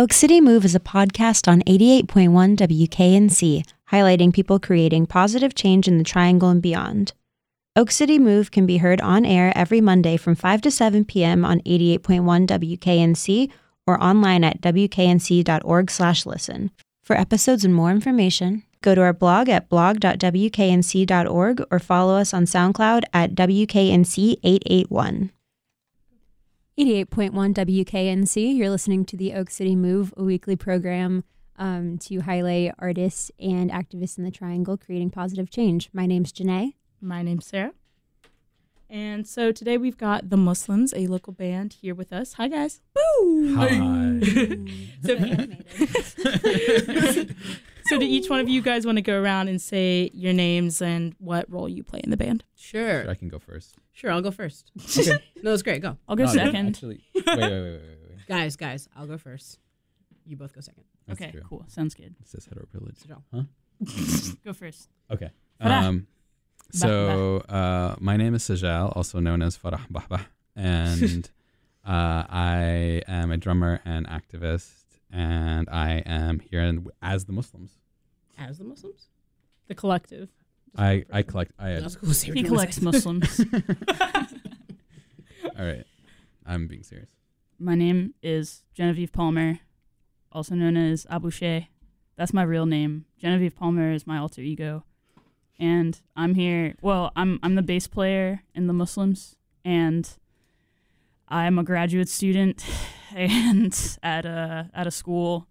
Oak City Move is a podcast on 88.1 WKNC, highlighting people creating positive change in the Triangle and beyond. Oak City Move can be heard on air every Monday from 5 to 7 p.m. on 88.1 WKNC or online at wknc.org/listen. For episodes and more information, go to our blog at blog.wknc.org or follow us on SoundCloud at WKNC881. 88.1 WKNC. You're listening to the Oak City Move, a weekly program um, to highlight artists and activists in the Triangle creating positive change. My name's Janae. My name's Sarah. And so today we've got the Muslims, a local band, here with us. Hi, guys. Woo! Hi. so, so, do each one of you guys want to go around and say your names and what role you play in the band? Sure. I can go first. Sure, I'll go first. Okay. no, it's great. Go. I'll go No, no, second. Actually, wait, wait, wait, wait, wait. wait. Guys, guys, I'll go first. You both go second. That's okay, true. cool. Sounds good. It says hetero privilege. Sajal. Huh? Go first. Okay. Um, so uh, my name is Sajal, also known as Farah Bahbah, and uh, I am a drummer and activist, and I am here in, as the Muslims. As the Muslims? The collective. I, I collect. I That's cool. Say He collects. Muslims. all right. I'm being serious. My name is Genevieve Palmer, also known as Abu Sheh. That's my real name. Genevieve Palmer is my alter ego. And I'm here. Well, I'm I'm the bass player in the Muslims and I'm a graduate student and at a at a school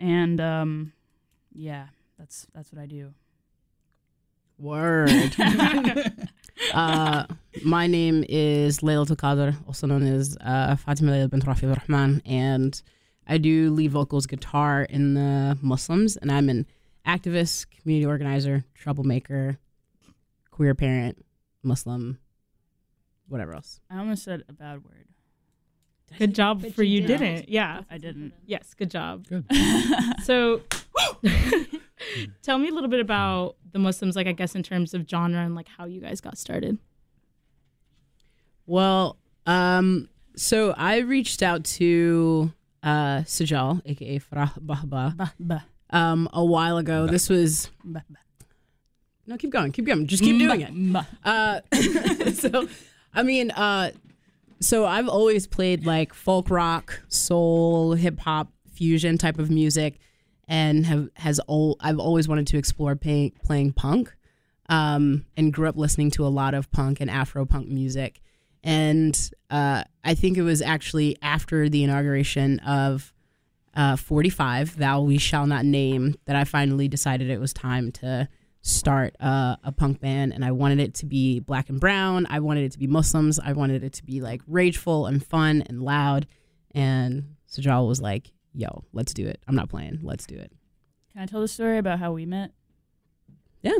and um yeah, that's that's what I do. Word. uh, my name is Layla Qadr, also known as uh, Fatima Layla bint Rafi Rahman, and I do lead vocals guitar in the Muslims, and I'm an activist, community organizer, troublemaker, queer parent, Muslim, whatever else. I almost said a bad word. Good job But for you you, did. didn't. Yeah. I didn't. Yes, good job. Good. So tell me a little bit about the Muslims, like I guess in terms of genre and like how you guys got started. Well, um, so I reached out to uh, Sajal, aka Farah Bahbah, Bah, bah, um, a while ago. This was bah, bah. no, keep going, keep going, just keep doing it. Uh, so, I mean, uh, so I've always played like folk rock, soul, hip hop, fusion type of music, and have has all I've always wanted to explore playing playing punk, um, and grew up listening to a lot of punk and Afro punk music, and uh, I think it was actually after the inauguration of uh, 45, Thou We Shall Not Name, that I finally decided it was time to start uh, a punk band. And I wanted it to be black and brown. I wanted it to be Muslims. I wanted it to be like rageful and fun and loud. And Sajal was like, yo, let's do it. I'm not playing. Let's do it. Can I tell the story about how we met? Yeah.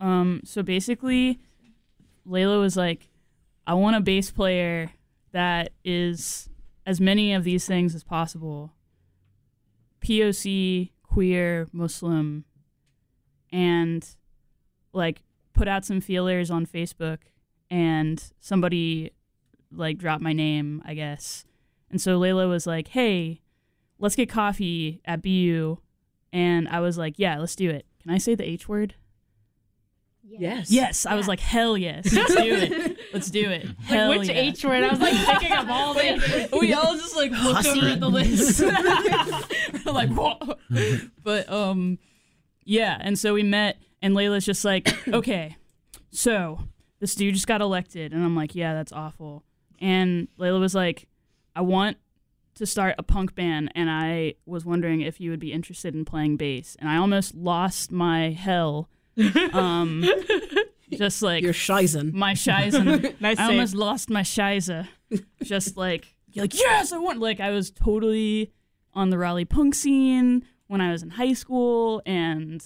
Um, so basically, Layla was like, I want a bass player that is as many of these things as possible POC, queer, Muslim, and like put out some feelers on Facebook, and somebody like dropped my name, I guess. And so Layla was like, hey, let's get coffee at BU. And I was like, yeah, let's do it. Can I say the H word? Yes. Yes, I was like, hell yes, let's do it, let's do it. Hell like which yeah. H word? I was like thinking of all the we all just like looked over at the list. We're like, what? But um, yeah. And so we met, and Layla's just like, okay, so this dude just got elected, and I'm like, yeah, that's awful. And Layla was like, I want to start a punk band, and I was wondering if you would be interested in playing bass, and I almost lost my hell. Um, just like You're shizen. my shizen. Nice I save. almost lost my shiza. Just like you're like yes, I want. Like I was totally on the Raleigh punk scene when I was in high school, and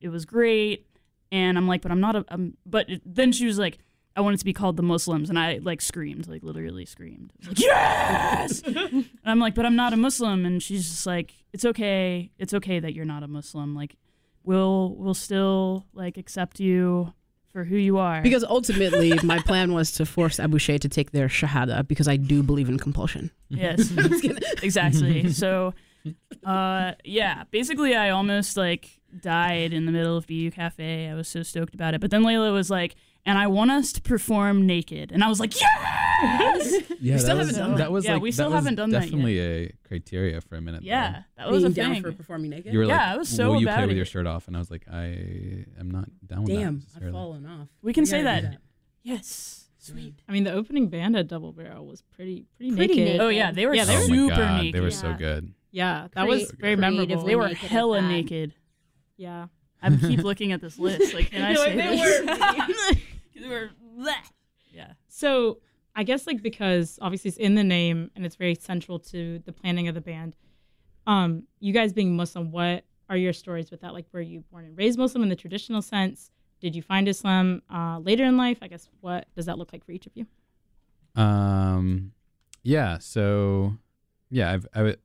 it was great. And I'm like, but I'm not a. I'm, but it, then she was like, I want it to be called the Muslims, and I like screamed, like literally screamed, like yes. and I'm like, but I'm not a Muslim, and she's just like, it's okay, it's okay that you're not a Muslim. Like, we'll we'll still like accept you for for who you are. Because ultimately, my plan was to force Abouche to take their shahada because I do believe in compulsion. yes, exactly. So, uh, yeah, basically, I almost like died in the middle of BU Cafe. I was so stoked about it, but then Layla was like, "And I want us to perform naked," and I was like, "Yes!" Yeah, still that haven't was, done that was Yeah, like we that still was haven't done that yet. definitely a criteria for a minute. Yeah, that was a Being down thing. for performing naked. you were Yeah, like, I was so "Will you play about with your shirt off?" And I was like, "I am not down with that." Damn, I've necessarily." fallen off. We can say gotta that. Yes, sweet. I mean, the opening band at Double Barrel was pretty pretty, Pretty naked. naked. Oh yeah, they were Yeah, they Oh were my super god, naked. they were so good. Yeah, that was Create- very memorable. They were naked hella naked. Yeah. I keep looking at this list. Like, can I say like, they this? they were. bleh. Yeah. So I guess like because obviously it's in the name and it's very central to the planning of the band. Um, you guys being Muslim, what are your stories with that? Like, were you born and raised Muslim in the traditional sense? Did you find Islam uh, later in life? I guess what does that look like for each of you? Um, yeah. So, yeah, I've, I,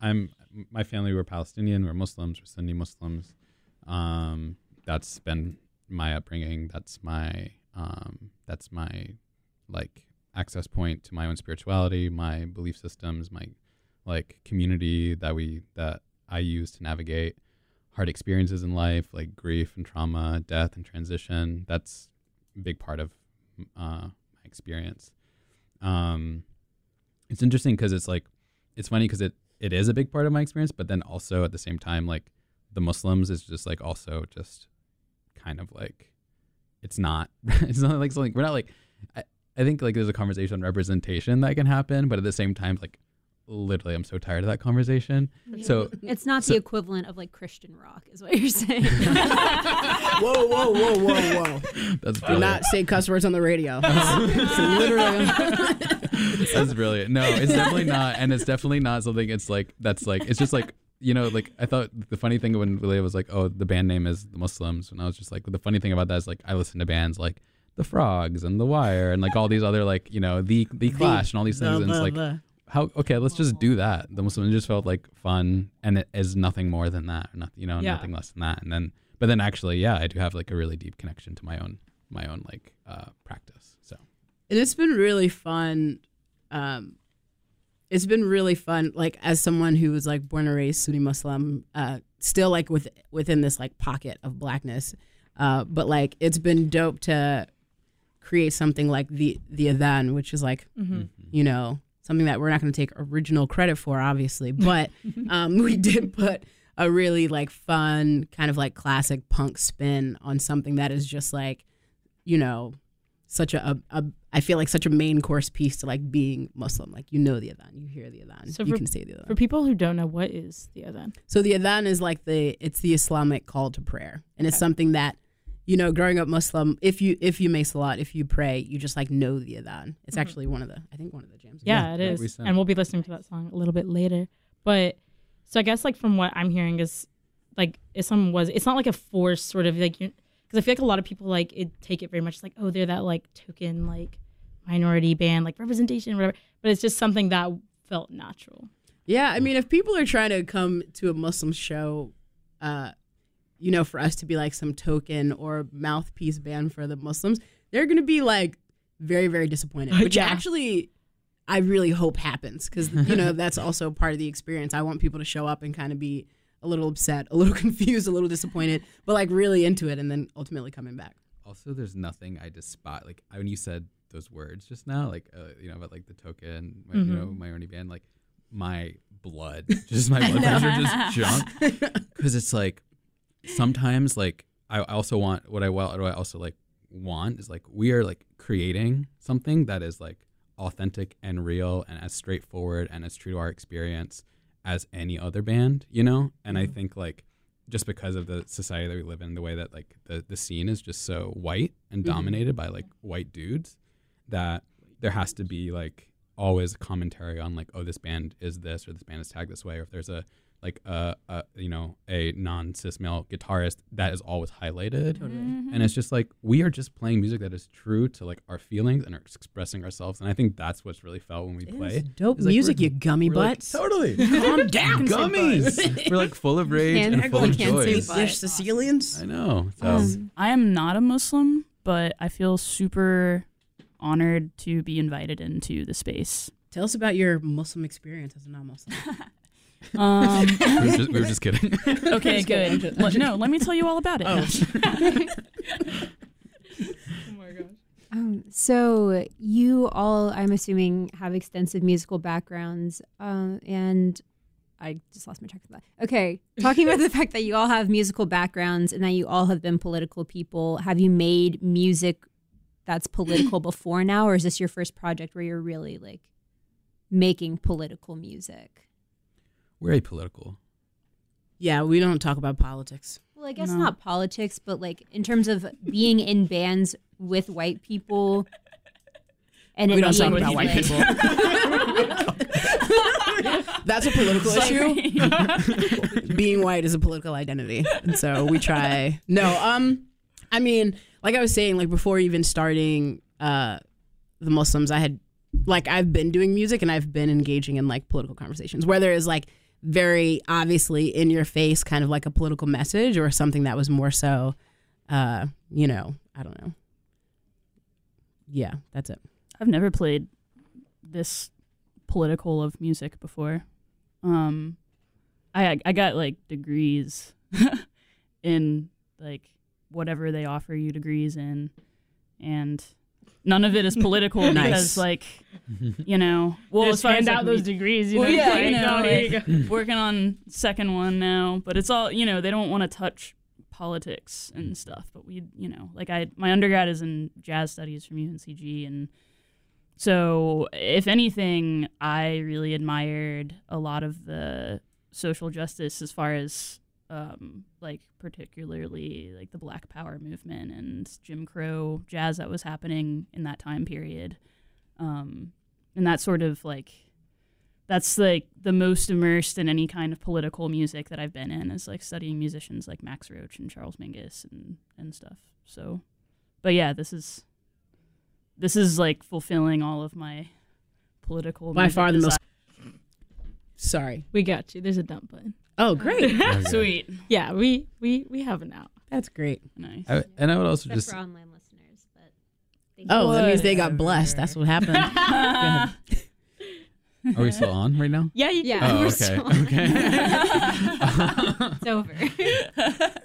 I'm my family were Palestinian, we're Muslims, we're Sunni Muslims. Um, that's been my upbringing. That's my um, that's my like access point to my own spirituality, my belief systems, my like community that we that I use to navigate hard experiences in life, like grief and trauma, death and transition. That's a big part of uh, my experience. Um, it's interesting because it's like it's funny because it it is a big part of my experience, but then also at the same time, like the Muslims is just like also just kind of like it's not it's not like something we're not like I, I think like there's a conversation on representation that can happen, but at the same time, like literally I'm so tired of that conversation. So It's not So- the equivalent of like Christian rock, is what you're saying. Whoa, whoa, whoa, whoa, whoa! that's Do brilliant. not say cuss words on the radio. It's literally. That's brilliant. No, it's definitely not, and it's definitely not something. It's like that's like it's just like you know, like I thought the funny thing when Leah was like, "Oh, the band name is the Muslims," and I was just like, the funny thing about that is like I listen to bands like the Frogs and the Wire and like all these other like you know the the Clash and all these things, and it's like how okay, let's just do that. The Muslims just felt like fun, and it is nothing more than that, or nothing you know, Yeah. nothing less than that. And then, but then actually, yeah, I do have like a really deep connection to my own my own like uh practice. So And it's been really fun. Um, it's been really fun. Like as someone who was like born and raised Sunni Muslim, uh, still like with within this like pocket of blackness. Uh, but like it's been dope to create something like the the adhan, which is like Mm-hmm. you know something that we're not going to take original credit for, obviously, but um, we did put a really like fun kind of like classic punk spin on something that is just like you know such a, a, a I feel like such a main course piece to like being Muslim. Like you know the adhan, you hear the adhan, So you for- can say the adhan. For people who don't know, what is the adhan? So the adhan is like the it's the Islamic call to prayer, and it's something that you know, growing up Muslim, if you if you make salat, if you pray, you just like know the adhan. It's Mhm. actually one of the I think one of the jams. Yeah, it yeah, is. we and we'll be listening to that song a little bit later. But so I guess like from what I'm hearing is like Islam was it's not like a forced sort of like because I feel like a lot of people like it take it very much like oh they're that like token like minority band like representation whatever but it's just something that felt natural. Yeah, I mean, if people are trying to come to a Muslim show, uh, you know, for us to be like some token or mouthpiece band for the Muslims, they're gonna be like very, very disappointed. Which Yeah. actually, I really hope happens because you know that's also part of the experience. I want people to show up and kind of be a little upset, a little confused, a little disappointed, but like really into it, and then ultimately coming back. Also, there's nothing I despise. Like I- when you said those words just now, like uh, you know about like the token, my, you know, Mhm. my only band, like my blood, just my blood pressure just jumped because it's like sometimes like I also want what I what do I also like want is like we are like creating something that is like authentic and real and as straightforward and as true to our experience as any other band, you know? And I think like just because of the society that we live in, the way that like the, the scene is just so white and Mhm. dominated by like white dudes, that there has to be like always a commentary on like, oh, this band is this or this band is tagged this way, or if there's a like a, a you know a non cis male guitarist that is always highlighted. Mm-hmm. And it's just like we are just playing music that is true to like our feelings and are expressing ourselves. And I think that's what's really felt when we play. dope It's like music, we're- you gummy We're like, butts. totally. Calm down, Gummies. We're like full of rage Can't- and full of can't say joy. They're Sicilians. I know. So Um, I am not a Muslim, but I feel super honored to be invited into the space. Tell us about your Muslim experience as a non-Muslim. Um, we, were just, we were just kidding. okay, good. Let- no, let me tell you all about it. Oh. My gosh. Um, so you all, I'm assuming, have extensive musical backgrounds, um, and I just lost my track of that. Okay, talking about the fact that you all have musical backgrounds and that you all have been political people. Have you made music that's political before now, or is this your first project where you're really like making political music? We're apolitical. yeah, we don't talk about politics. Well, I guess No. not politics, but like in terms of being in bands with white people. And We don't talk about white like- people. That's a political issue. Being white is a political identity, and so we try. No, um, I mean, like I was saying, like before even starting uh, the Muslims, I had like I've been doing music and I've been engaging in like political conversations where there is like very obviously in your face kind of like a political message or something that was more so, uh, you know, I don't know. Yeah, that's it. I've never played this political of music before. Um, I I got like degrees in like whatever they offer you degrees in, and none of it is political Nice. because like you know well Just as as like, out those degrees. You well, know, yeah, like, you know, like, working on second one now, but it's all you know. They don't want to touch politics and stuff, but we, you know, like I, my undergrad is in jazz studies from UNCG, and so if anything, I really admired a lot of the social justice as far as um, like particularly like the Black Power movement and Jim Crow jazz that was happening in that time period, um, and that sort of like that's like the most immersed in any kind of political music that I've been in is like studying musicians like Max Roach and Charles Mingus and and stuff. So, but yeah, this is this is like fulfilling all of my political By music far the most. Sorry. We got you. There's a dump button. Oh, great. Sweet, Yeah, we we we have it now. That's great. nice. I, and I would also Except just for online listeners, but thank Oh, that means they got blessed. That's what happened. are we still on right now? Yeah, you Yeah. Oh, we're okay. still- Okay. it's over.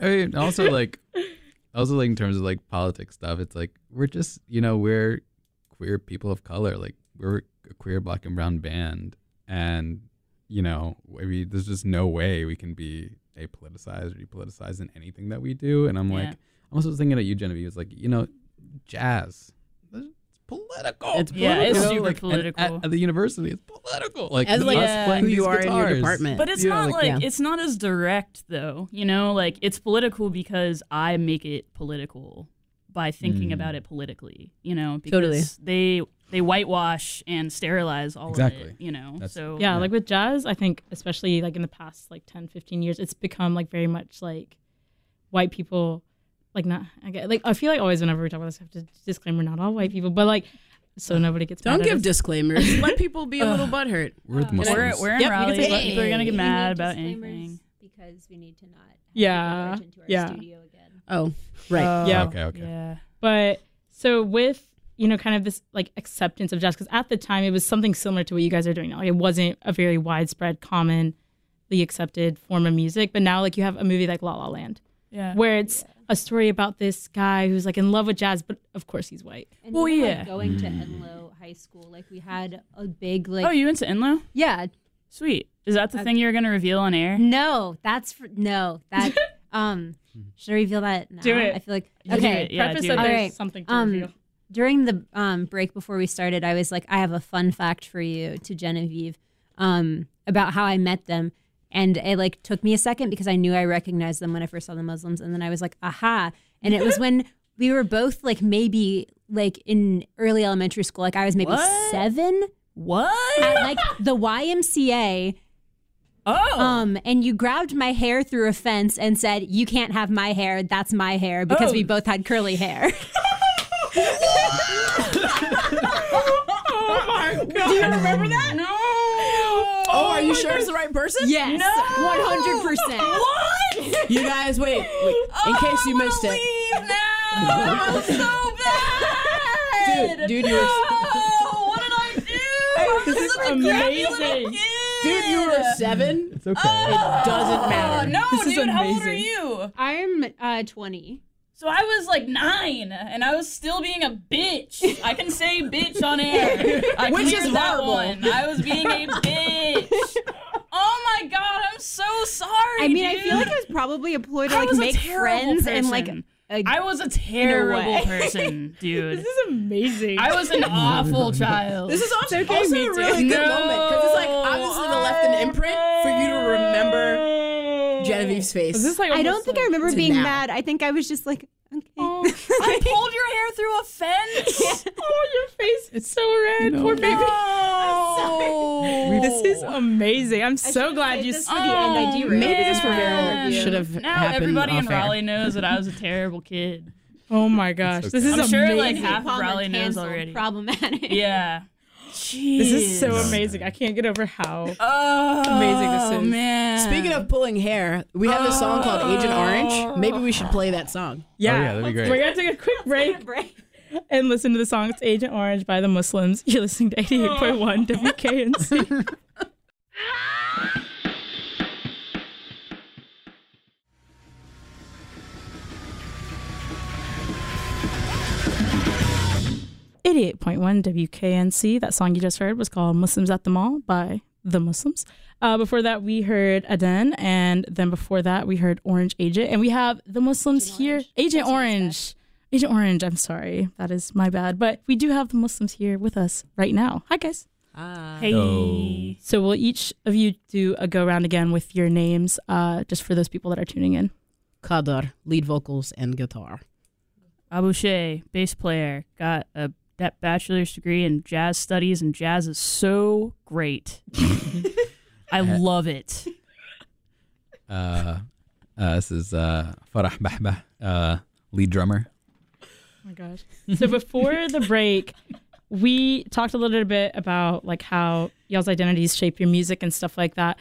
I mean, also like, also like in terms of like politics stuff, it's like we're just you know we're queer people of color, like we're a queer black and brown band, and you know I mean, there's just no way we can be apoliticized or depoliticized in anything that we do. And I'm like, I'm also thinking at you, Genevieve. It's like you know, jazz. It's political. It's Yeah, it's You know, super like, political. At, at the university, it's political. Like As like us Yeah. playing who you these are in your department. But it's Yeah, not like- like, yeah. it's not as direct though, you know. Like it's political because I make it political by thinking Mm. about it politically, you know. Because Totally. they they whitewash and sterilize all of it, you know. That's- so yeah, Yeah. like with jazz, I think especially like in the past like 10, 15 years, it's become like very much like white people like not I get like I feel like always whenever we talk about this I have to disclaimer not all white people, but like so nobody gets Don't mad at give us. disclaimers. Let people be a little butthurt. We're the We're- Muslims. we're we're in Yep, Raleigh. say, but People are gonna get mad about anything. because we need to not Yeah, people barge into our yeah. studio again. Oh, right. Oh, Yeah. Okay, okay. Yeah. But so with you know kind of this like acceptance of jazz because at the time it was something similar to what you guys are doing now. Like, it wasn't a very widespread, commonly accepted form of music. But now like you have a movie like La La Land Yeah. where it's a story about this guy who's like in love with jazz, but of course he's white. And Well, even, yeah. like, going to Enloe High School, like we had a big like oh, you went to Enloe? yeah. Sweet. Is that the Uh, thing you're gonna reveal on air? No, that's for, no that um. Should I reveal that now? Do it. I feel like You do okay. it, yeah, Preface do that it. there's Alright, something to um, reveal. During the um, break before we started, I was like, I have a fun fact for you to Genevieve um, about how I met them. And it like took me a second because I knew I recognized them when I first saw the Muslims. And then I was like, aha. And it was when we were both like maybe like in early elementary school. Like I was maybe What? seven What? at like the YMCA. oh. Um, and you grabbed my hair through a fence and said, You can't have my hair. That's my hair because Oh. we both had curly hair. oh my god. Do you remember that? No. Oh, are you sure it's the right person? Yes. No. 100%. What? You guys, wait. wait. In case you missed it. Leave now. so bad. Dude, dude, you were- No, what did I do? This is such a crappy little amazing. Dude, you were seven. It's okay. It doesn't Oh, matter. no, This is dude, how old are you? I'm uh 20. So I was like nine, and I was still being a bitch. I can say bitch on air. I Which cleared is that horrible. one. I was being a bitch. Oh my god, I'm so sorry. I mean, I feel like I was probably a ploy to like was make terrible friends and like person. a, I was a terrible person, dude. This is amazing. I was an awful child. This is also, okay, also me a too. really good No. moment because it's like obviously the left an imprint for you to remember Genevieve's face. Is this like I don't almost think I remember to being now. mad. I think I was just like, okay. Oh, I pulled your hair through a fence. Oh, your face is so red. Poor baby. No. This is amazing. I'm so glad you. this s- the end. I Oh, derailed. Maybe this man. reveal should have Now happened everybody in off air. Raleigh knows that I was a terrible kid. Oh my gosh, this is I'm sure, like, half of Raleigh knows already. Problematic. Yeah. Jeez. this is so amazing. I can't get over how. Oh, amazing this oh, is. man. Speaking of pulling hair, we have this song called Agent Orange. Maybe we should play that song. Yeah, Oh, yeah, that'd be great. We're gonna take a quick break Break. and listen to the song. It's Agent Orange by the Muslims. You're listening to 88.1 WKNC. Eighty-eight point one WKNC. That song you just heard was called "Muslims at the Mall" by the Muslims. Uh, before that, we heard Adhan, and then before that, we heard Orange Agent, and we have the Muslims here. Agent Orange. Agent Orange, I'm sorry. That is my bad. But we do have the Muslims here with us right now. Hi, guys. Hi. Hey. Oh. So we'll each of you do a go round again with your names, uh, just for those people that are tuning in. Qadar, lead vocals and guitar. Abu Shea, bass player, got a that bachelor's degree in jazz studies, and jazz is so great. I love it. Uh, uh, this is uh, Farah Bahbah, uh, lead drummer. Oh my gosh. So before the break, we talked a little bit about like how y'all's identities shape your music and stuff like that.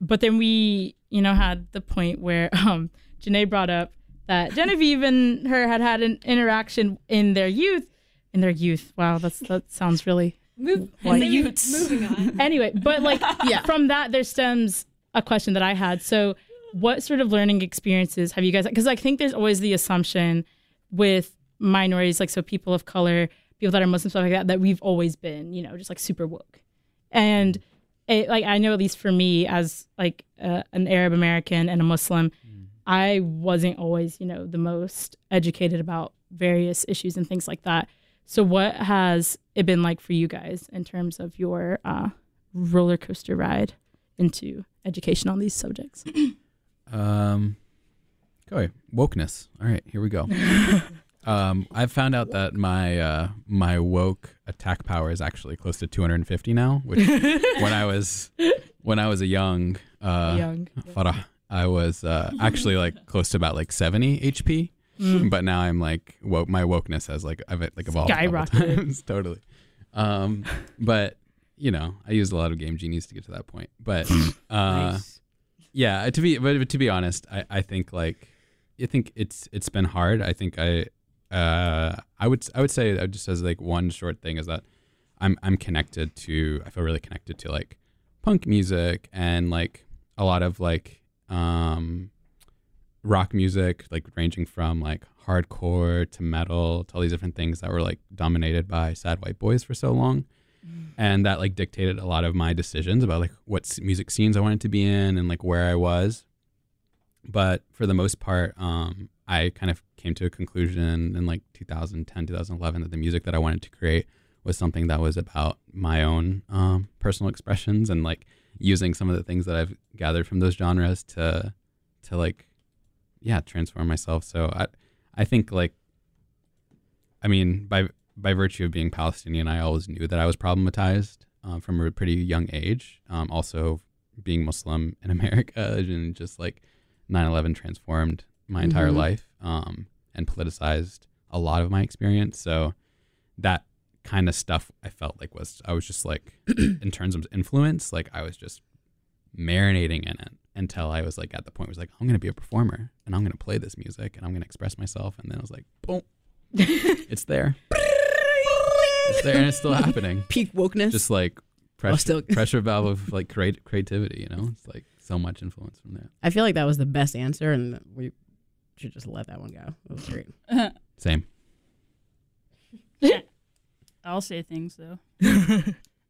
But then we, you know, had the point where um Janae brought up that Genevieve and her had had an interaction in their youth. In their youth. Wow, that's that sounds really Move. Like- moving on. anyway, but like Yeah. from that there stems a question that I had. So what sort of learning experiences have you guys because I think there's always the assumption with minorities, like so people of color, people that are Muslim, stuff like that, that we've always been, you know, just like super woke. And it, like I know at least for me as like uh, an Arab American and a Muslim, I wasn't always, you know, the most educated about various issues and things like that. So what has it been like for you guys in terms of your uh, roller coaster ride into education on these subjects? Um, okay, wokeness. All right, here we go. um, I've found out that my uh, my woke attack power is actually close to 250 now. Which when I was when I was a young uh, Young. Farah, I was uh, actually like close to about like 70 HP. Mm. But now I'm like woke. My wokeness has like I've like evolved Skyrocketed. times. totally. Um, but you know, I used a lot of game genies to get to that point. But uh, yeah to be but to be honest i i think like i think it's it's been hard i think i uh i would i would say that just as like one short thing is that i'm i'm connected to i feel really connected to like punk music and like a lot of like um rock music like ranging from like hardcore to metal to all these different things that were like dominated by sad white boys for so long and that like dictated a lot of my decisions about like what music scenes I wanted to be in and like where I was. But for the most part, um, I kind of came to a conclusion in like 2010, 2011 that the music that I wanted to create was something that was about my own um, personal expressions and like using some of the things that I've gathered from those genres to to like yeah transform myself. So I I think like I mean by by virtue of being Palestinian, I always knew that I was problematized uh, from a pretty young age. Um, also, being Muslim in America and just like 9 11 transformed my entire Mhm. life um, and politicized a lot of my experience. So, that kind of stuff I felt like was, I was just like, in terms of influence, like I was just marinating in it. Until I was like at the point where I was like, I'm gonna be a performer and I'm gonna play this music and I'm gonna express myself. And then I was like, boom, it's there. it's there and it's still happening. Peak wokeness. Just like pressure, still- pressure valve of like create, creativity, you know? It's like so much influence from that. I feel like that was the best answer, and we should just let that one go. It was great. Same. I'll say things though.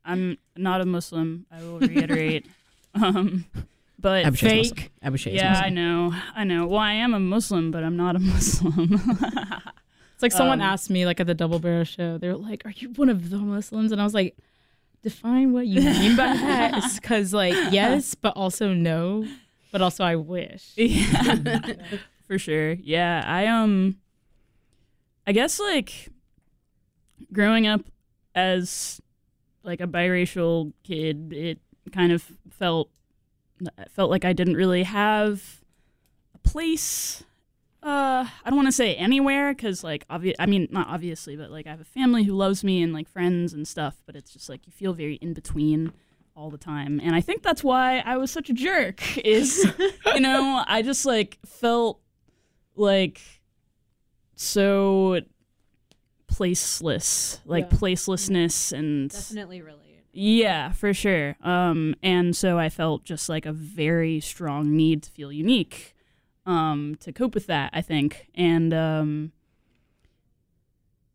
I'm not a Muslim. I will reiterate. um, but Abhishek's fake. Muslim. Abhishek's Yeah, Muslim. I know. I know. Well, I am a Muslim, but I'm not a Muslim. It's like someone Um, asked me like at the Double Barrel show. They were like, "Are you one of the Muslims?" And I was like, "Define what you mean by that." Because like yes, but also no, but also I wish. yeah, for sure. Yeah, I um, I guess like growing up as like a biracial kid, it kind of felt felt like I didn't really have a place. Uh, I don't want to say anywhere because like obvious. I mean, not obviously, but like I have a family who loves me and like friends and stuff. But it's just like you feel very in between all the time, and I think that's why I was such a jerk. Is you know I just like felt like so placeless, like Yeah. placelessness and Definitely relate. Yeah, for sure. Um, and so I felt just like a very strong need to feel unique, um, to cope with that. I think, and um,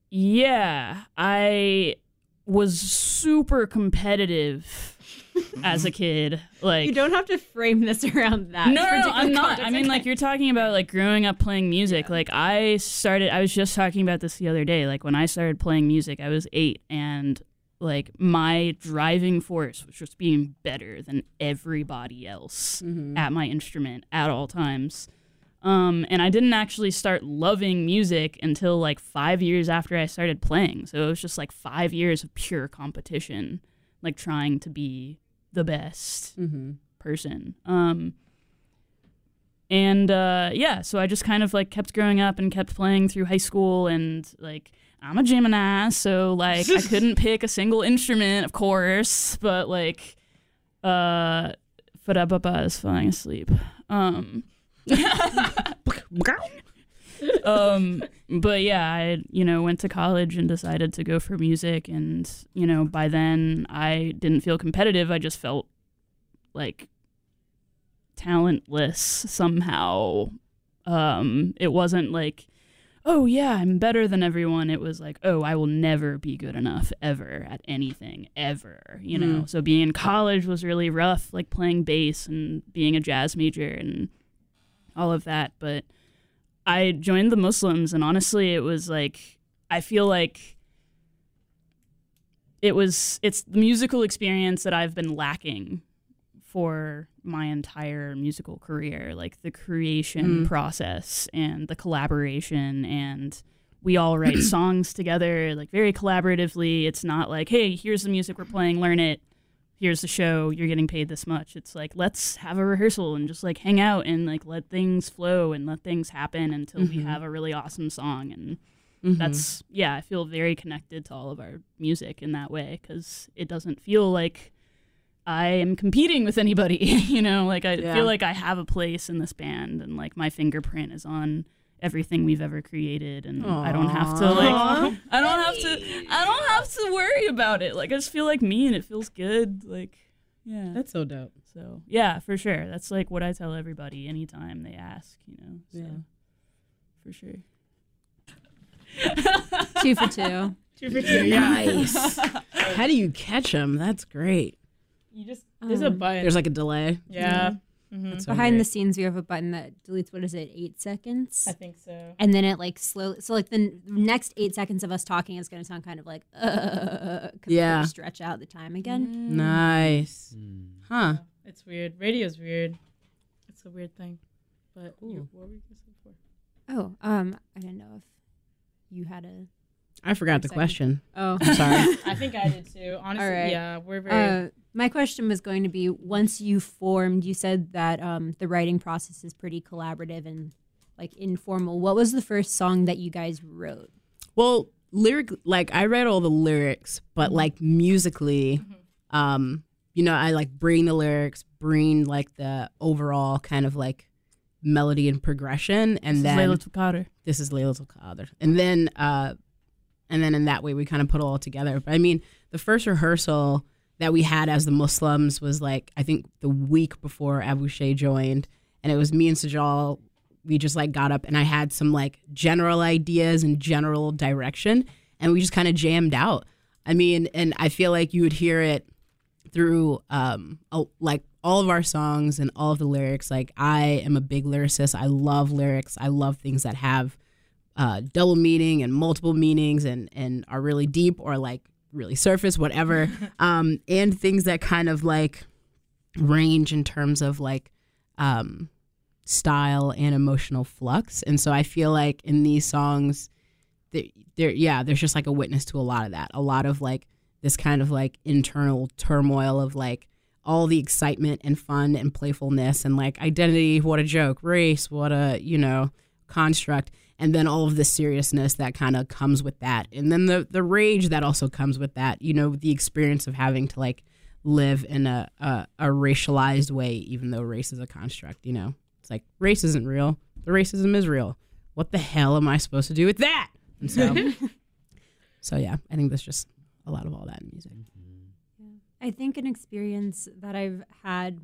yeah, I was super competitive as a kid. Like You don't have to frame this around that. no, no, no, I'm not. I mean, like you're talking about like growing up playing music. Like I started. I was just talking about this the other day. Like when I started playing music, I was eight, and like my driving force was just being better than everybody else Mm-hmm. at my instrument at all times. Um, and I didn't actually start loving music until like five years after I started playing. So it was just like five years of pure competition, like trying to be the best Mm-hmm. person. Um, and uh, yeah, so I just kind of like kept growing up and kept playing through high school. And like, I'm a Gemini, so like, I couldn't pick a single instrument, of course, but like, uh, Farah Bahbah is falling asleep. Um, um, but yeah, I you know went to college and decided to go for music, and you know by then I didn't feel competitive. I just felt like talentless somehow. Um, it wasn't like, oh yeah, I'm better than everyone. It was like, oh, I will never be good enough ever at anything ever. You know. So being in college was really rough, like playing bass and being a jazz major and all of that, but. I joined the Muslims, and honestly, it was like I feel like it was it's the musical experience that I've been lacking for my entire musical career, like the creation mm. process and the collaboration, and we all write songs together, like very collaboratively. It's not like, hey, here's the music we're playing, learn it. Here's the show, you're getting paid this much. It's like, let's have a rehearsal and just like hang out and like let things flow and let things happen until we mm-hmm. have a really awesome song. And mm-hmm. that's, yeah, I feel very connected to all of our music in that way because it doesn't feel like I am competing with anybody, you know, like I Yeah. feel like I have a place in this band and like my fingerprint is on everything we've ever created and I don't have to like I don't have to I don't have to worry about it. Like I just feel like me and it feels good. Like yeah. That's so dope. so yeah, for sure. That's like what I tell everybody anytime they ask, you know. So Yeah. for sure. two for two. two for two. Nice. How do you catch them? That's great. You just there's a Um, button. There's like a delay. yeah, Mhm. That's so Behind the great. scenes, we have a button that deletes what is it, eight seconds, I think so. and then it like slowly. So like the n- next eight seconds of us talking is going to sound kind of like uh, 'cause we're Yeah. gonna stretch out the time again. Nice. Huh. It's weird. Radio's weird. It's a weird thing. But you, Cool. what were you gonna? Oh, um, I didn't know if you had a. I forgot the Second. question. Oh, I'm sorry. I think I did too. Honestly, right. yeah, we're very. Uh, my question was going to be once you formed, you said that um, the writing process is pretty collaborative and like informal. What was the first song that you guys wrote? well, lyric like I read all the lyrics, but like musically, um, you know, I like bring the lyrics, bring like the overall kind of like melody and progression, and This is then Laylatul Qadr. this is Laylatul Qadr. And then uh and then in that way we kind of put it all together. But I mean, the first rehearsal that we had as the Muslims was like I think the week before Abu Shay joined. And it was me and Sajal. We just like got up and I had some like general ideas and general direction. And we just kind of jammed out. I mean, and I feel like you would hear it through um like all of our songs and all of the lyrics. Like i am a big lyricist. I love lyrics. I love things that have uh, double meaning and multiple meanings and and are really deep or like really surface whatever. Um and things that kind of like range in terms of like um style and emotional flux. And so i feel like in these songs there, there yeah there's just like a witness to a lot of that. A lot of like this kind of like internal turmoil of like all the excitement and fun and playfulness and like identity what a joke race what a you know construct and then all of the seriousness that kind of comes with that. And then the the rage that also comes with that you know the experience of having to like live in a a, a racialized way even though race is a construct you know? It's like race isn't real. The racism is real. What the hell am i supposed to do with that? And so so yeah i think that's just a lot of all that in music. I think an experience that I've had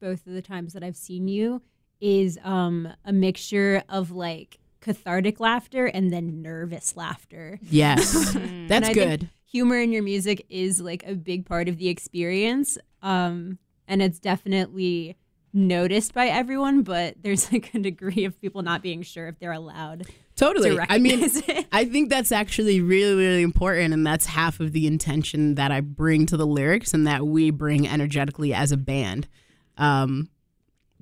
both of the times that I've seen you is um, a mixture of like cathartic laughter and then nervous laughter. yes And that's I think good humor in your music is like a big part of the experience. Um, and it's definitely noticed by everyone, but there's like a degree of people not being sure if they're allowed totally to i mean it. I think that's actually really, really important. And that's half of the intention that I bring to the lyrics and that we bring energetically as a band. Um,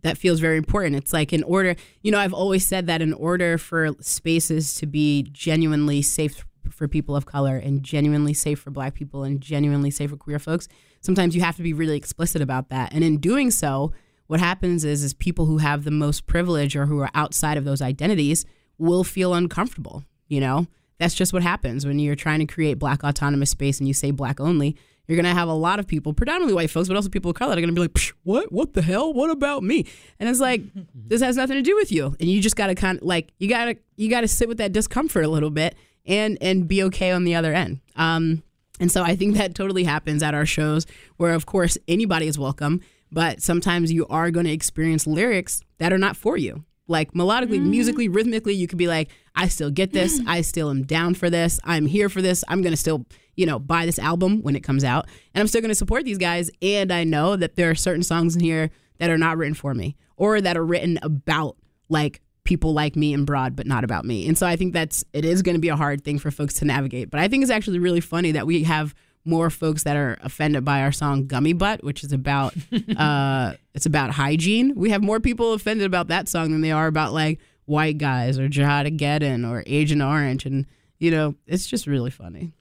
that feels very important. It's like, in order, you know, I've always said that in order for spaces to be genuinely safe for people of color and genuinely safe for black people and genuinely safe for queer folks, sometimes you have to be really explicit about that. And in doing so, what happens is, is people who have the most privilege or who are outside of those identities will feel uncomfortable. You know, that's just what happens when you're trying to create black autonomous space and you say black only. You're gonna have a lot of people, predominantly white folks, but also people of color, that are gonna be like, "Psh, "What? What the hell? What about me?" And it's like, this has nothing to do with you, and you just gotta kind of like you gotta you gotta sit with that discomfort a little bit and and be okay on the other end. Um, and so I think that totally happens at our shows, where of course anybody is welcome, but sometimes you are going to experience lyrics that are not for you. Like melodically, mm-hmm. musically, rhythmically, you could be like, I still get this. Mm-hmm. I still am down for this. I'm here for this. I'm going to still, you know, buy this album when it comes out. And I'm still going to support these guys. And I know that there are certain songs in here that are not written for me or that are written about like people like me and broad, but not about me. And so I think that's, it is going to be a hard thing for folks to navigate. But I think it's actually really funny that we have more folks that are offended by our song Gummy Butt, which is about uh it's about hygiene. We have more people offended about that song than they are about like white guys or Jihad Geddon or Agent Orange and you know, it's just really funny.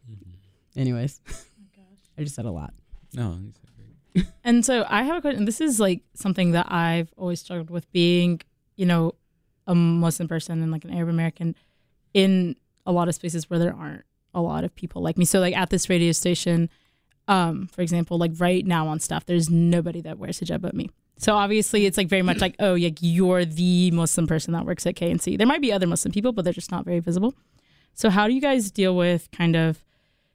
Anyways. I just said a lot. No, you said great. And so I have a question. This is like something that I've always struggled with being, you know, a Muslim person and like an Arab American in a lot of spaces where there aren't a lot of people like me. So like at this radio station, um, for example, like right now on staff, there's nobody that wears hijab but me. So obviously it's like very much like, oh, like you're the Muslim person that works at KNC. There might be other Muslim people, but they're just not very visible. So how do you guys deal with kind of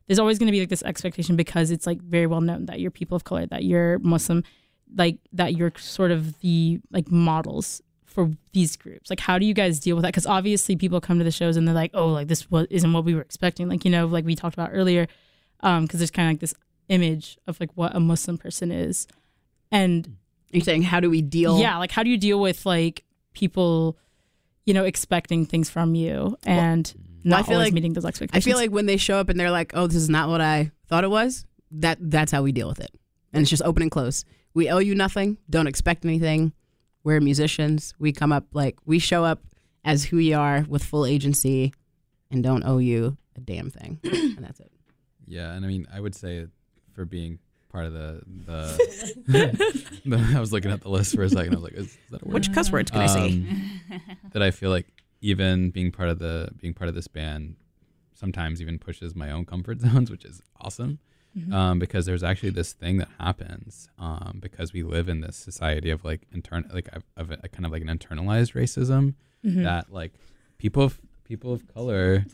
there's always going to be like this expectation because it's like very well known that you're people of color, that you're Muslim, like that you're sort of the like models for these groups. Like, how do you guys deal with that? Because obviously, people come to the shows and they're like, "Oh, like this was, isn't what we were expecting." Like, you know, like we talked about earlier, um, because there's kind of like this image of like what a Muslim person is, and You're saying how do we deal yeah, like how do you deal with like people, you know, expecting things from you and Well, I not feel always like- meeting those expectations? I feel like when they show up and they're like, "Oh, this is not what I thought it was," that that's how we deal with it, and it's just open and close. We owe you nothing. Don't expect anything. We're musicians. We come up like we show up as who we are with full agency, and don't owe you a damn thing. and that's it. Yeah, and I mean, I would say for being part of the the, the I was looking at the list for a second. I was like, is, is that a word? Which cuss words can I say? Um, that I feel like even being part of the being part of this band sometimes even pushes my own comfort zones, which is awesome. Um, because there's actually this thing that happens um, because we live in this society of like internal, like of, of a, kind of like an internalized racism that like people of people of color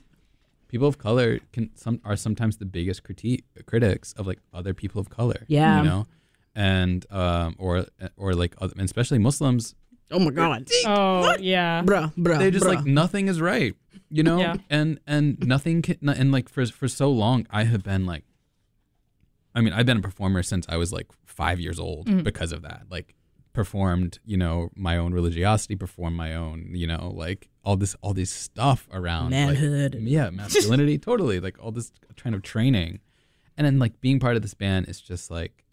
people of color can some are sometimes the biggest critique critics of like other people of color Yeah. you know and um or or like other, and especially muslims Oh my god. Oh yeah. Bruh, bruh. they just bruh. like nothing is right you know Yeah. and and nothing can and like for for so long i have been like i mean i've been a performer since i was like five years old Mm-hmm. because of that like performed you know my own religiosity performed my own you know like all this all this stuff around like, Manhood. yeah masculinity totally like all this kind of training and then like being part of this band is just like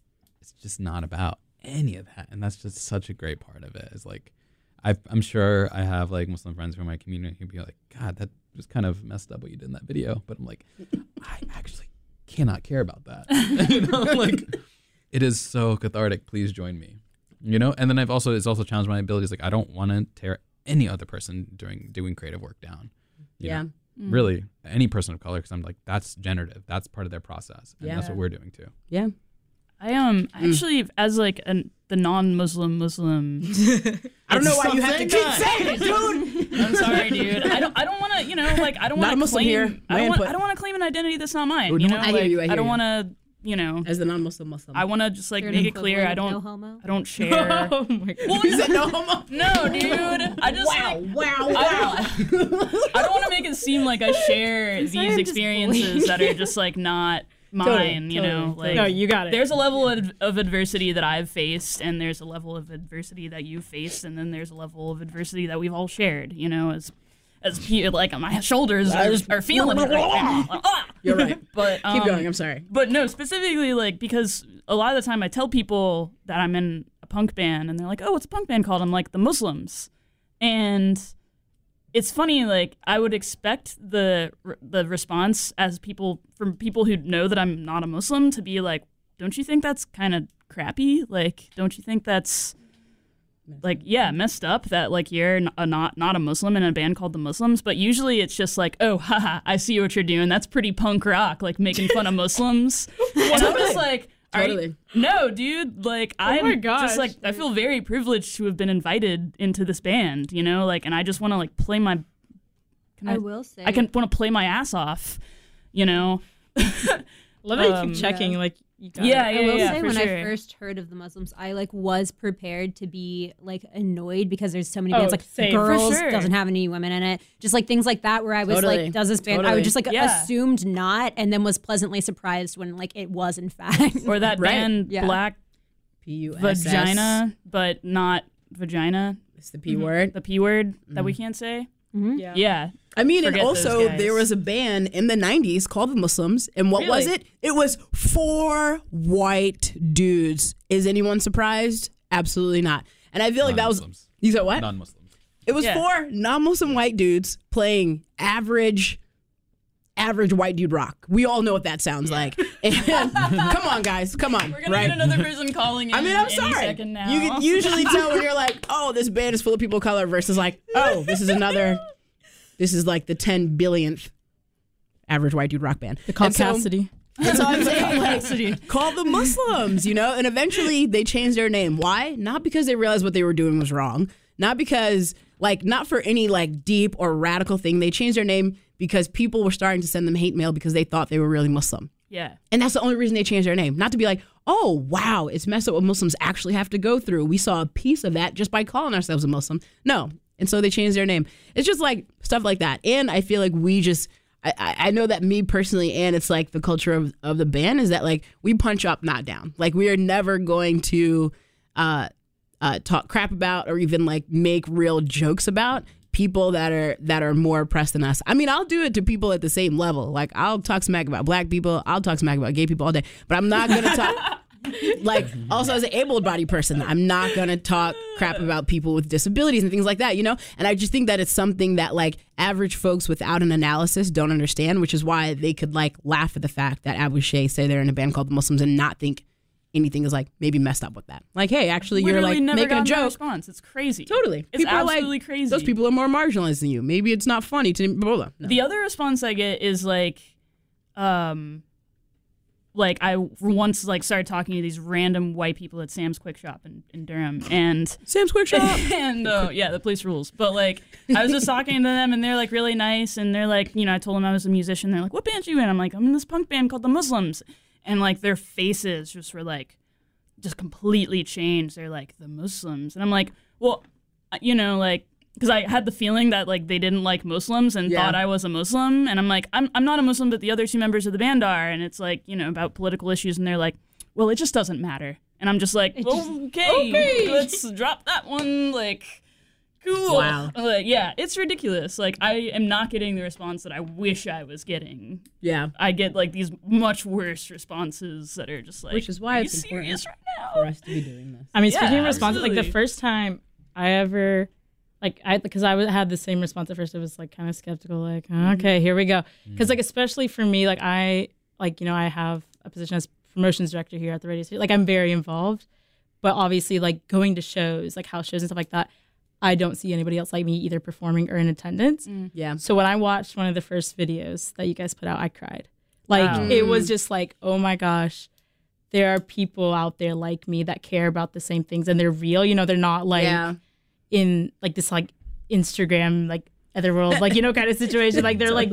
it's just not about any of that and that's just such a great part of it is like I, i'm sure i have like muslim friends from my community who'd be like god that was kind of messed up what you did in that video but i'm like i actually cannot care about that. You know like it is so cathartic. Please join me. You know? And then i've also it's also challenged my abilities. Like i don't want to tear any other person doing doing creative work down. Yeah. know? really any person of color because i'm like that's generative. That's part of their process. And that's what we're doing too. Yeah. I um Mm. actually as like an the non-Muslim Muslim. I don't know why you have to something keep saying it, dude. I'm sorry, dude. I don't I don't want to you know like I don't want to claim here. I My don't want. I don't want to claim an identity that's not mine. You know, I hear like, you, I hear don't want to you know As the non-Muslim Muslim. I want to just like You're make it clear I don't no homo. I don't share. Oh my god. well, you said no homo. no, dude. I just Wow, like, wow, I wow. don't, I don't want to make it seem like I share these experiences that are just like not mine, Totally, you know? totally, Like No, you got it. there's a level of, of adversity that I've faced and there's a level of adversity that you've faced and then there's a level of adversity that we've all shared, you know, as as pe- like my shoulders are, are feeling it right now. Ah! You're right. But um, Keep going. I'm sorry. but no, specifically like because a lot of the time I tell people that I'm in a punk band and they're like, "Oh, what's a punk band called?" I'm like, "The Muslims," and it's funny. Like I would expect the the response as people from people who know that I'm not a Muslim to be like, "Don't you think that's kind of crappy? Like, don't you think that's like yeah messed up that like you're a not not a muslim in a band called the muslims but usually it's just like oh haha i see what you're doing that's pretty punk rock like making fun of muslims and i'm just like are you- Totally. no dude like i'm my gosh. just like i feel very privileged to have been invited into this band you know like and i just want to like play my can I will say i can want to play my ass off you know Love that you Um, keep checking. Like you Yeah, it. I will yeah, say for when sure. I first heard of the Muslims, I like was prepared to be like annoyed because there's so many Oh, bands like same. Girls sure. doesn't have any women in it, just like things like that where I was Totally. like, does this band? I would just like Yeah. assumed not, and then was pleasantly surprised when like it was in fact. or that Right. band Yeah. black P U S S. vagina but not vagina It's the P word. the p word that we mm. can't say Mm-hmm. Yeah. yeah I mean, Forget those also there was a band in the '90s called the Muslims, and what was it? It was four white dudes. Is anyone surprised? Absolutely not. And I feel like that was. Non-Muslims. You said what? non-muslims It was Yeah. four non-Muslim white dudes playing average, average white dude rock. We all know what that sounds like. Come on, guys, come on, we're gonna right? get another person calling in I mean, I'm any sorry. now You can usually tell when you're like, oh, this band is full of people of color versus like, oh, this is another, this is like the 10 billionth average white dude rock band. The called And so- Cassidy. That's all I'm saying. Like, call the Muslims, you know? And eventually they changed their name. Why? Not because they realized what they were doing was wrong. Not because, like, not for any, like, deep or radical thing. They changed their name because people were starting to send them hate mail because they thought they were really Muslim. yeah And that's the only reason they changed their name. Not to be like, oh, wow, it's messed up what Muslims actually have to go through. We saw a piece of that just by calling ourselves a Muslim. No. And so they changed their name. It's just like stuff like that. And I feel like we just, I, I know that me personally, and it's like the culture of, of the band is that like we punch up, not down. Like we are never going to uh, uh, talk crap about or even like make real jokes about people that are that are more oppressed than us. I mean, I'll do it to people at the same level. Like I'll talk smack about black people, I'll talk smack about gay people all day, but I'm not gonna talk. like also as an able-bodied person, I'm not gonna talk crap about people with disabilities and things like that, you know. And I just think that it's something that like average folks without an analysis don't understand, which is why they could like laugh at the fact that Abu Shay say they're in a band called the Muslims and not think anything is like maybe messed up with that. Like, hey, actually, you're like making a joke. response it's crazy Totally. it's People are like, absolutely crazy Those people are more marginalized than you. Maybe it's not funny to blah, blah. No. The other response I get is like, um, like I once like started talking to these random white people at Sam's Quick Shop in, in Durham, and Sam's Quick Shop. and uh, yeah, the police rules. But like, I was just talking to them, and they're like really nice, and they're like, you know, I told them I was a musician. They're like, "What band are you in?" I'm like, "I'm in this punk band called the Muslims," and like their faces just were like, just completely changed. They're like the Muslims, and I'm like, well, uh, you know, like. Because I had the feeling that like they didn't like Muslims and Yeah. thought I was a Muslim, and I'm like, I'm I'm not a Muslim, but the other two members of the band are, and it's like you know about political issues, and they're like, well, it just doesn't matter, and I'm just like, okay, let's drop that one, like, cool. Wow. Like, yeah, it's ridiculous. Like, I am not getting the response that I wish I was getting. Yeah. I get like these much worse responses that are just like, Which is why are it's you important right now? For us to be doing this. I mean, Yeah, speaking of responses, like the first time I ever, like, I because I w- had the same response at first. I was like kind of skeptical, like, Mm-hmm. okay, here we go. Because like especially for me, like I like you know I have a position as promotions director here at the radio station. Like I'm very involved, but obviously like going to shows, like house shows and stuff like that. I don't see anybody else like me either performing or in attendance. Mm. Yeah. So when I watched one of the first videos that you guys put out, I cried. Like Wow. it was mm. just like, oh my gosh, there are people out there like me that care about the same things and they're real. You know, they're not like yeah. in like this like Instagram like other world like you know kind of situation. Like they're like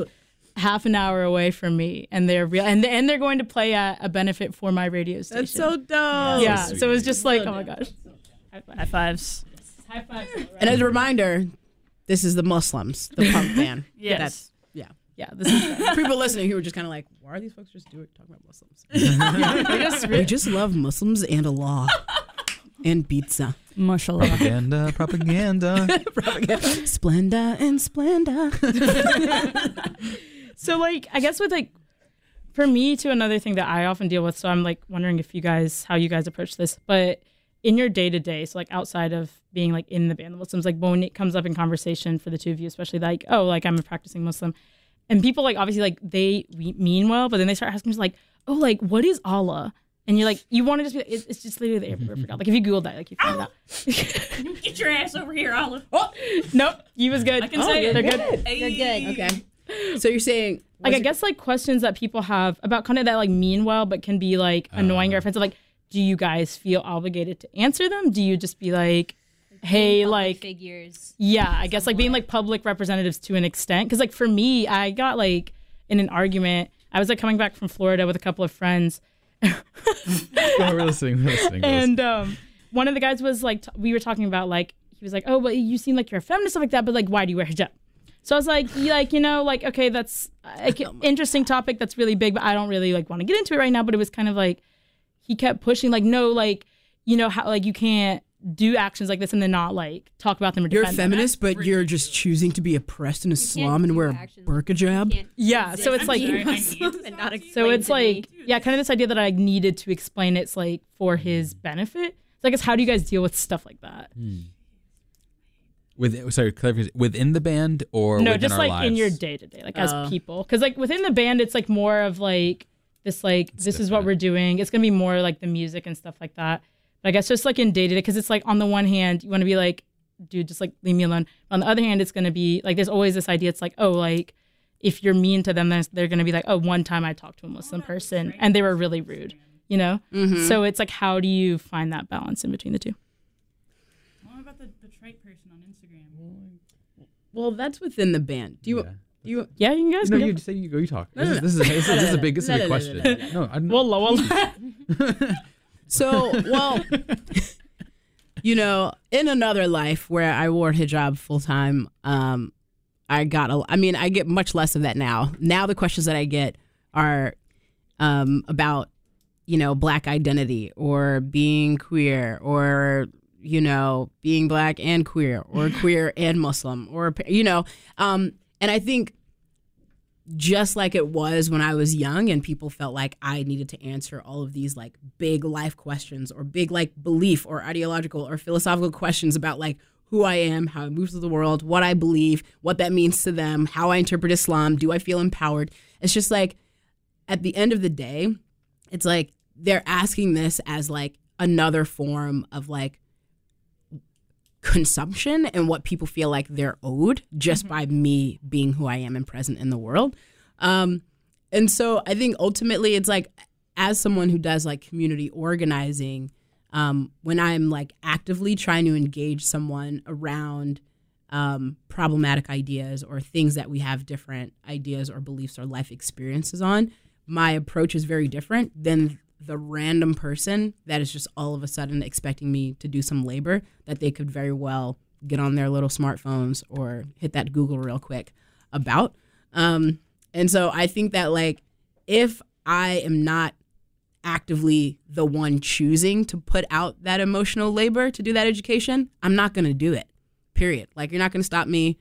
half an hour away from me and they're real and and they're going to play at a benefit for my radio station. That's so dope. yeah. sweet. So it was just like, oh my gosh. High fives. High five. And as a reminder, this is the Muslims, the punk band. Yes. That's yeah. Yeah, this is uh, People listening who were just kind of like, why are these folks just doing talking about Muslims? we, just, we just love Muslims and Allah and pizza. Mashallah. Propaganda, propaganda. propaganda. Splenda and Splenda. So like I guess with like for me to another thing that I often deal with so I'm like wondering if you guys how you guys approach this but in your day to day so like outside of being like in the band the Muslims like when it comes up in conversation for the two of you especially like oh like I'm a practicing Muslim and people like obviously like they mean well but then they start asking just like oh like what is Allah and you're like you want to just be like, it's, it's just literally there everywhere for God like if you google that like you find out Get your ass over here, Olive. nope you was good I can oh, say it. they're good They're good. Okay. So you're saying like I guess like questions that people have about kind of that like mean well, but can be like annoying or uh. offensive. Like, do you guys feel obligated to answer them? Do you just be like, hey, like, figures. yeah, I guess like being like public representatives to an extent. Because like for me, I got like in an argument. I was like coming back from Florida with a couple of friends, oh, we're listening. We're listening. we're and um, one of the guys was like, t- we were talking about like he was like, oh, but you seem like you're a feminist stuff like that, but like, why do you wear hijab? So I was like, you like you know, like okay, that's like an interesting topic that's really big, but I don't really like want to get into it right now. But it was kind of like he kept pushing, like no, like you know how like you can't do actions like this and then not like talk about them or you're a defend them. feminist, but you're just choosing to be oppressed in Islam and wear a burqa jab? Yeah, so it's like and not so it's like yeah, kind of this idea that I needed to explain it's like for his mm. benefit. So I guess how do you guys deal with stuff like that? Hmm. With sorry, clarification. Within the band or no, within just our like lives? in your day to day, like as Oh. people, because like within the band, it's like more of like this, like this is what we're doing. It's gonna be more like the music and stuff like that. But I guess just like in day to day, because it's like on the one hand, you want to be like, dude, just like leave me alone. On the other hand, it's gonna be like there's always this idea. It's like, oh, like if you're mean to them, then they're gonna be like, oh, one time I talked to a Muslim person and they were really rude, you know. Mm-hmm. So it's like, how do you find that balance in between the two? What about the, the trite person on Instagram? Well, that's within the band. Do you? Yeah. Do you? Yeah, you guys. No, can you just say you go. You talk. No, This no, is this is this is this is a big this is a big no, no, question. No, I don't. Well, well, So, well, you know, in another life where I wore hijab full time, um, I got a. I mean, I get much less of that now. Now the questions that I get are um, about, you know, black identity or being queer or you know being black and queer or queer and Muslim or you know, um, and I think just like it was when I was young and people felt like I needed to answer all of these like big life questions or big like belief or ideological or philosophical questions about like who I am, how I move through the world, what I believe, what that means to them, how I interpret Islam, do I feel empowered? It's just like at the end of the day, it's like they're asking this as like another form of like consumption and what people feel like they're owed just by me being who I am and present in the world. Um, and so I think ultimately it's like as someone who does like community organizing, um, when I'm like actively trying to engage someone around um, problematic ideas or things that we have different ideas or beliefs or life experiences on, my approach is very different than the random person that is just all of a sudden expecting me to do some labor that they could very well get on their little smartphones or hit that Google real quick about. Um, and so I think that like if I am not actively the one choosing to put out that emotional labor to do that education, I'm not going to do it. Period. Like you're not going to stop me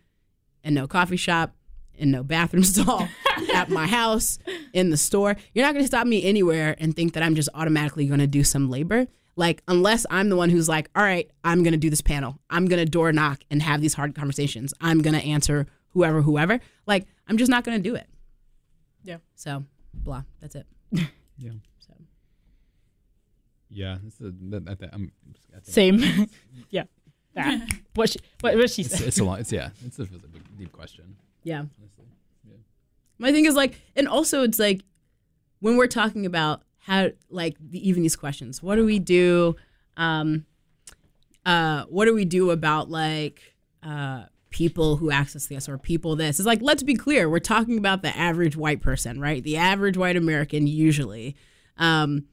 in no coffee shop, in no bathroom stall, at my house, in the store. You're not going to stop me anywhere and think that I'm just automatically going to do some labor. Like, unless I'm the one who's like, all right, I'm going to do this panel. I'm going to door knock and have these hard conversations. I'm going to answer whoever, whoever. Like, I'm just not going to do it. Yeah. So, blah. That's it. Yeah. So. Yeah. This is, that, that, that, I'm, I think Same. yeah. That. What she what, what she It's, it's a lot. It's yeah. It's a, it's a big, deep question. Yeah. honestly. Yeah. My thing is like, and also it's like when we're talking about how, like, the, even these questions, what do we do? Um, uh, what do we do about like uh, people who access this or people this? It's like, let's be clear, we're talking about the average white person, right? The average white American, usually. Um,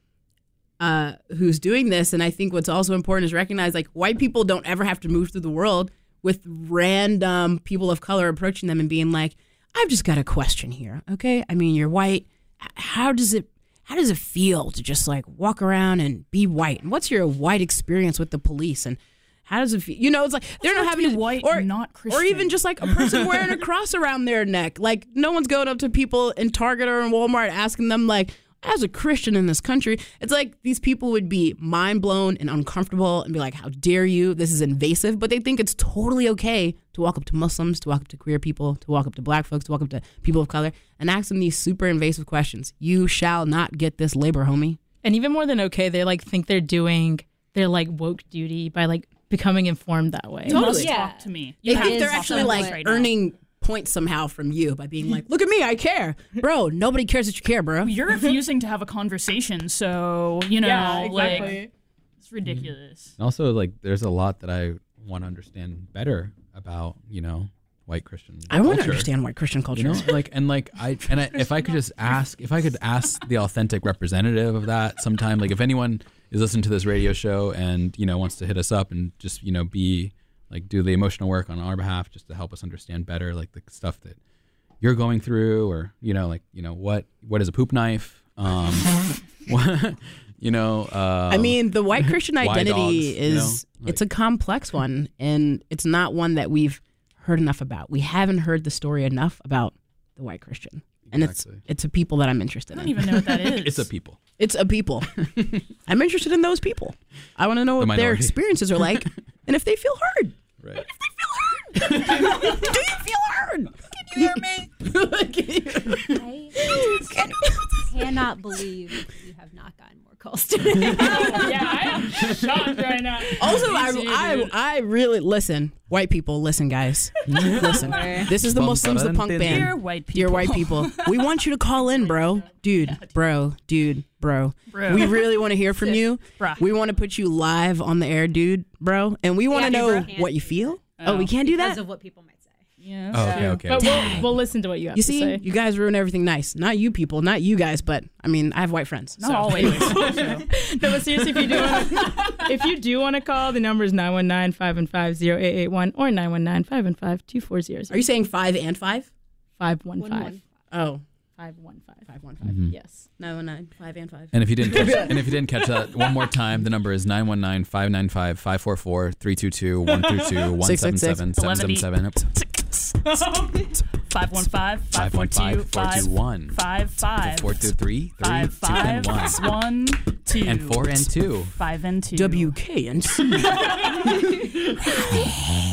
uh, who's doing this. And I think what's also important is recognize like white people don't ever have to move through the world with random people of color approaching them and being like, I've just got a question here. Okay. I mean, you're white. How does it how does it feel to just like walk around and be white? And what's your white experience with the police? And how does it feel? You know, it's like they're not to having be white or, not or even just like a person wearing a cross around their neck. Like no one's going up to people in Target or in Walmart asking them like, as a Christian in this country, it's like these people would be mind blown and uncomfortable and be like, "How dare you? This is invasive." But they think it's totally okay to walk up to Muslims, to walk up to queer people, to walk up to black folks, to walk up to people of color, and ask them these super invasive questions. You shall not get this labor, homie. And even more than okay, they like think they're doing their like woke duty by like becoming informed that way. Totally. Yeah. talk to me. They You have think to they're actually like right now. earning points somehow from you by being like, "Look at me, I care, bro." Nobody cares that you care, bro. You're refusing to have a conversation, so you know, like it's ridiculous. And also, like, there's a lot that I want to understand better about, you know, white Christian. I want to understand white Christian culture. You know, like, and like, I and I, if I could just ask, if I could ask the authentic representative of that sometime, like, if anyone is listening to this radio show and you know wants to hit us up and just you know be like do the emotional work on our behalf, just to help us understand better, like the stuff that you're going through, or you know, like, you know, what what is a poop knife? Um, what, you know, uh, I mean, the white Christian why identity dogs, you is know? it's a complex one, and it's not one that we've heard enough about. We haven't heard the story enough about the white Christian, and Exactly. it's it's a people that I'm interested in. I don't even know what that is. it's a people. It's a people. I'm interested in those people. I want to know The what their experiences are like, and if they feel heard. Right. Do you feel heard? Can you hear me? I cannot believe you have not gotten more calls today. yeah, I am shocked right now. Also, I, I I really listen. White people, listen, guys. Listen. This is the Muslims, the punk Dear band. Dear white people. Dear white people, we want you to call in, bro. Dude, bro, dude, bro. Bro. We really want to hear from you. Bruh. We want to put you live on the air, dude, bro. And we want to Yeah, know what you feel. Oh. oh, we can't do because that? of what people might say. Yes. Oh, okay, okay. But we'll, we'll listen to what you have You to see, say. you see, you guys ruin everything nice. Not you people, not you guys, but I mean, I have white friends. Not so. always. no, but seriously, if you do wanna, if you do want to call, the number is 919-515-0881 or 919-515-2400. Are you saying five and five? 515. Oh, 515. five one five. Mhm. Yes. Nine one nine. Five and five. And if you didn't catch, and if you didn't catch that one more time, the number is 919-595-544-322-132-177-777 Five one five five four two five 515-421 five five 423 five 2 and five 1 one two and 4 and 2. five and two WK and C.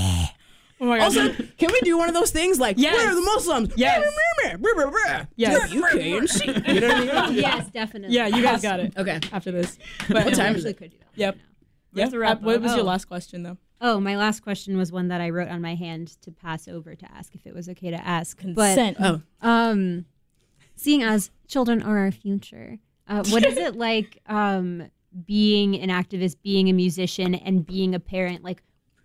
Oh my god. Also, can we do one of those things like Yes. where are the Muslims? Yes. Yes. WK and C. You know what I mean? yes, definitely. yeah, you guys got it Okay. after this. But What time is actually it? could do that. Yep. We have Yep. to wrap Uh, what up. was your Oh. last question though? Oh, my last question was one that I wrote on my hand to pass over to ask if it was okay to ask. Consent. But um, seeing as children are our future, Uh, what is it like um, being an activist, being a musician, and being a parent? Like,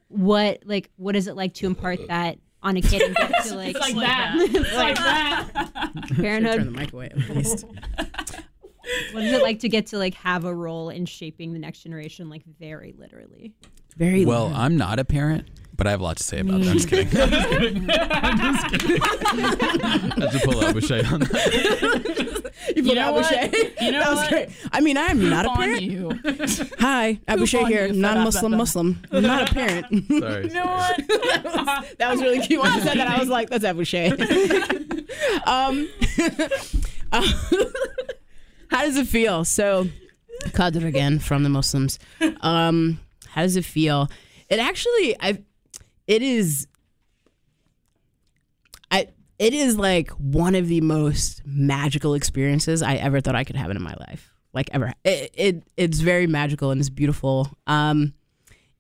what like what is it like to impart uh, uh. that on a kid and get to like, like that. like that. Turn the mic away at least. What is it like to get to like have a role in shaping the next generation, like very literally? Very Well, I'm not a parent, but I have a lot to say about that. I'm just kidding. I'm just kidding. I had to pull out Boucher on that. you, You know what? Abushay. You know that was what? great. I mean, I am not a parent. you. Hi, Abushay on here, you, non-Muslim Muslim. I'm not a parent. Sorry. You know what? that was really cute. When you said that, I was like, "That's Abushay." um, uh, how does it feel? So, Qadr again from the Muslims. Um, how does it feel? It actually, I, it is. I it is like one of the most magical experiences I ever thought I could have in my life. Like ever, it, it it's very magical and it's beautiful. Um,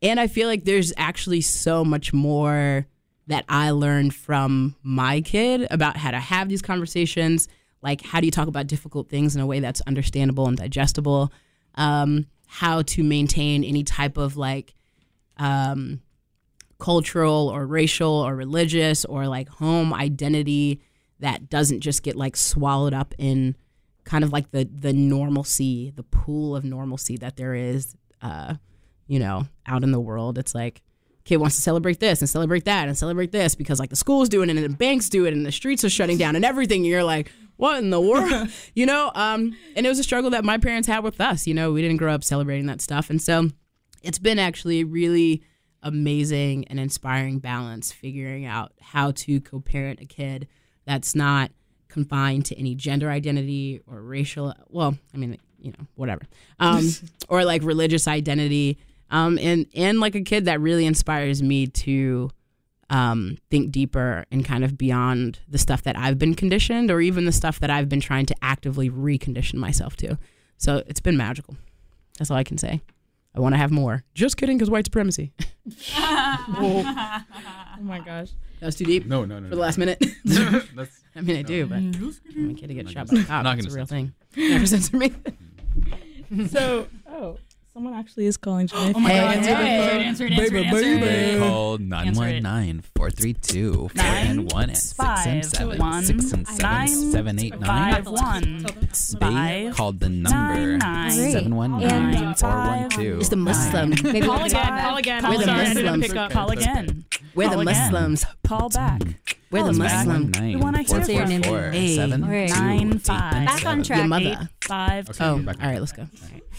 and I feel like there's actually so much more that I learned from my kid about how to have these conversations. Like, how do you talk about difficult things in a way that's understandable and digestible? Um, how to maintain any type of like um, cultural or racial or religious or like home identity that doesn't just get like swallowed up in kind of like the the normalcy, the pool of normalcy that there is, uh, you know, out in the world. It's like kid wants to celebrate this and celebrate that and celebrate this because like the school's doing it and the banks do it and the streets are shutting down and everything. And you're like, what in the world, you know? Um, and it was a struggle that my parents had with us. You know, we didn't grow up celebrating that stuff, and so it's been actually really amazing and inspiring balance figuring out how to co-parent a kid that's not confined to any gender identity or racial well i mean you know whatever um, or like religious identity um, and and like a kid that really inspires me to um, think deeper and kind of beyond the stuff that i've been conditioned or even the stuff that i've been trying to actively recondition myself to. So it's been magical. That's all i can say i want to have more just kidding because white supremacy Oh my gosh. that was too deep No, no, no. for the last minute That's, I mean, I do, but mm, I'm a kid to get shot by a cop. not It's a real thing. Never censor me. So, oh, someone actually is calling Janae. Oh my Hey, god, answer answer the it, phone. answer it, answer it, answer it, answer it. Call Answer it. 919 432 Nine, 491 and 6 five, and 7 one, 6 and 7 nine, 7 8 9 Five one They five, called the number nine, nine, 719 and 412 It's the Muslim. Maybe Call we- again. Call again. Call We're the again. I didn't Muslims. pick up. Call again. We're the again. Muslims. Call back. We're Call the us back. Muslim. The one I hear Say your name. Hey. All right. Nine, five. Back on track. Your mother. Eight, five, Okay, two. Oh, all right, let's go.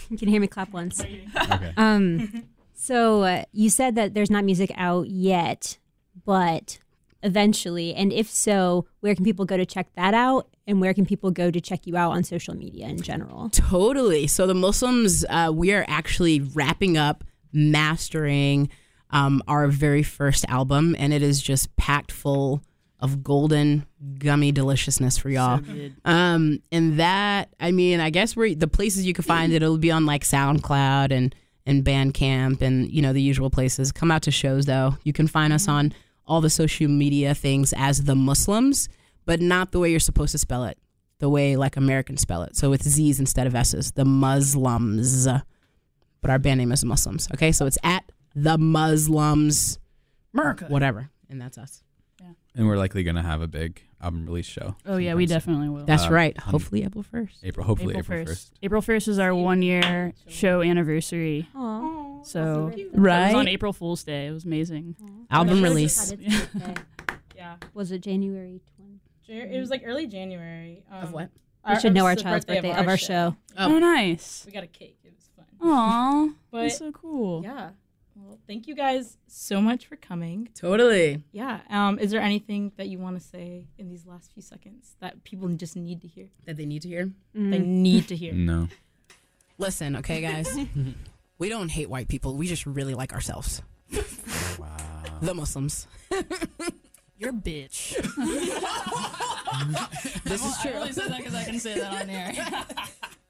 You can hear me clap once. Okay. Um, so uh, you said that there's not music out yet, but eventually, and if so, where can people go to check that out, and where can people go to check you out on social media in general? Totally. So the Muslims, uh, we are actually wrapping up mastering um, our very first album, and it is just packed full of golden gummy deliciousness for y'all. Um, and that, I mean, I guess where the places you can find it, it'll be on like SoundCloud and and Bandcamp and you know the usual places. Come out to shows though. You can find us on all the social media things as the Muslims, but not the way you're supposed to spell it. The way like Americans spell it. So with Z's instead of S's. The Muslims. But our band name is Muslims. Okay, so it's at the Muslims, America. whatever, and that's us. Yeah. And we're likely going to have a big album release show. Oh yeah, we definitely will. That's Uh, right. Hopefully April first. April, hopefully April April, 1st. 1st. April 1st is our one year show anniversary. Oh, So it Right. was on April Fool's Day. It was amazing. Album release. Yeah. Was it January 20? It was like early January. Um, Of what? We should know our child's birthday of our show. Oh, nice. We got a cake. It was fun. Aw, But that's so cool. yeah. Well, thank you guys so much for coming. Totally. Yeah. Um, is there anything that you want to say in these last few seconds that people just need to hear? That they need to hear. They need to hear. No. Listen, okay, guys. we don't hate white people. We just really like ourselves. Wow. The Muslims. You're a bitch. This is true. I only said that because I can say that on air.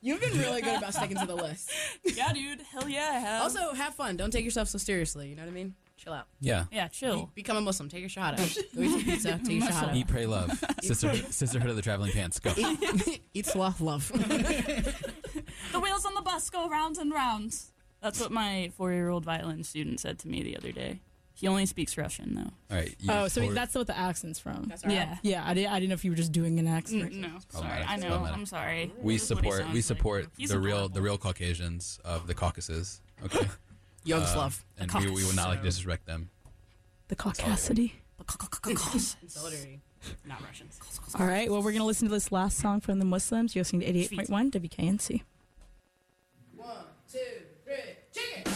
You've been really good about sticking to the list. yeah, dude. Hell yeah, I have. Also, have fun. Don't take yourself so seriously. You know what I mean? Chill. chill out. Yeah. Yeah, chill. Become a Muslim. Take a shahada. Go eat some pizza. Take a shahada. Eat, pray, love. Sisterhood, Sisterhood of the Traveling Pants. Go. Eat, eat sloth love. The wheels on the bus go round and round. That's what my four-year-old violin student said to me the other day. He only speaks Russian though. All right. you- Oh, so or- that's what the accent's from. Yeah. Yeah, I didn't. I didn't know if you were just doing an accent. N- no, sorry. I know. I'm sorry. we That's support. We support He's the real, the real Caucasians of the Caucasus. Okay. Yugoslav. Uh, and we, we will not like disrespect them. The caucasity. In solidarity. Not Russians. All right. Well, we're gonna listen to this last song from the Muslims. You're listening to 88.1 WKNC. One, two, three, two.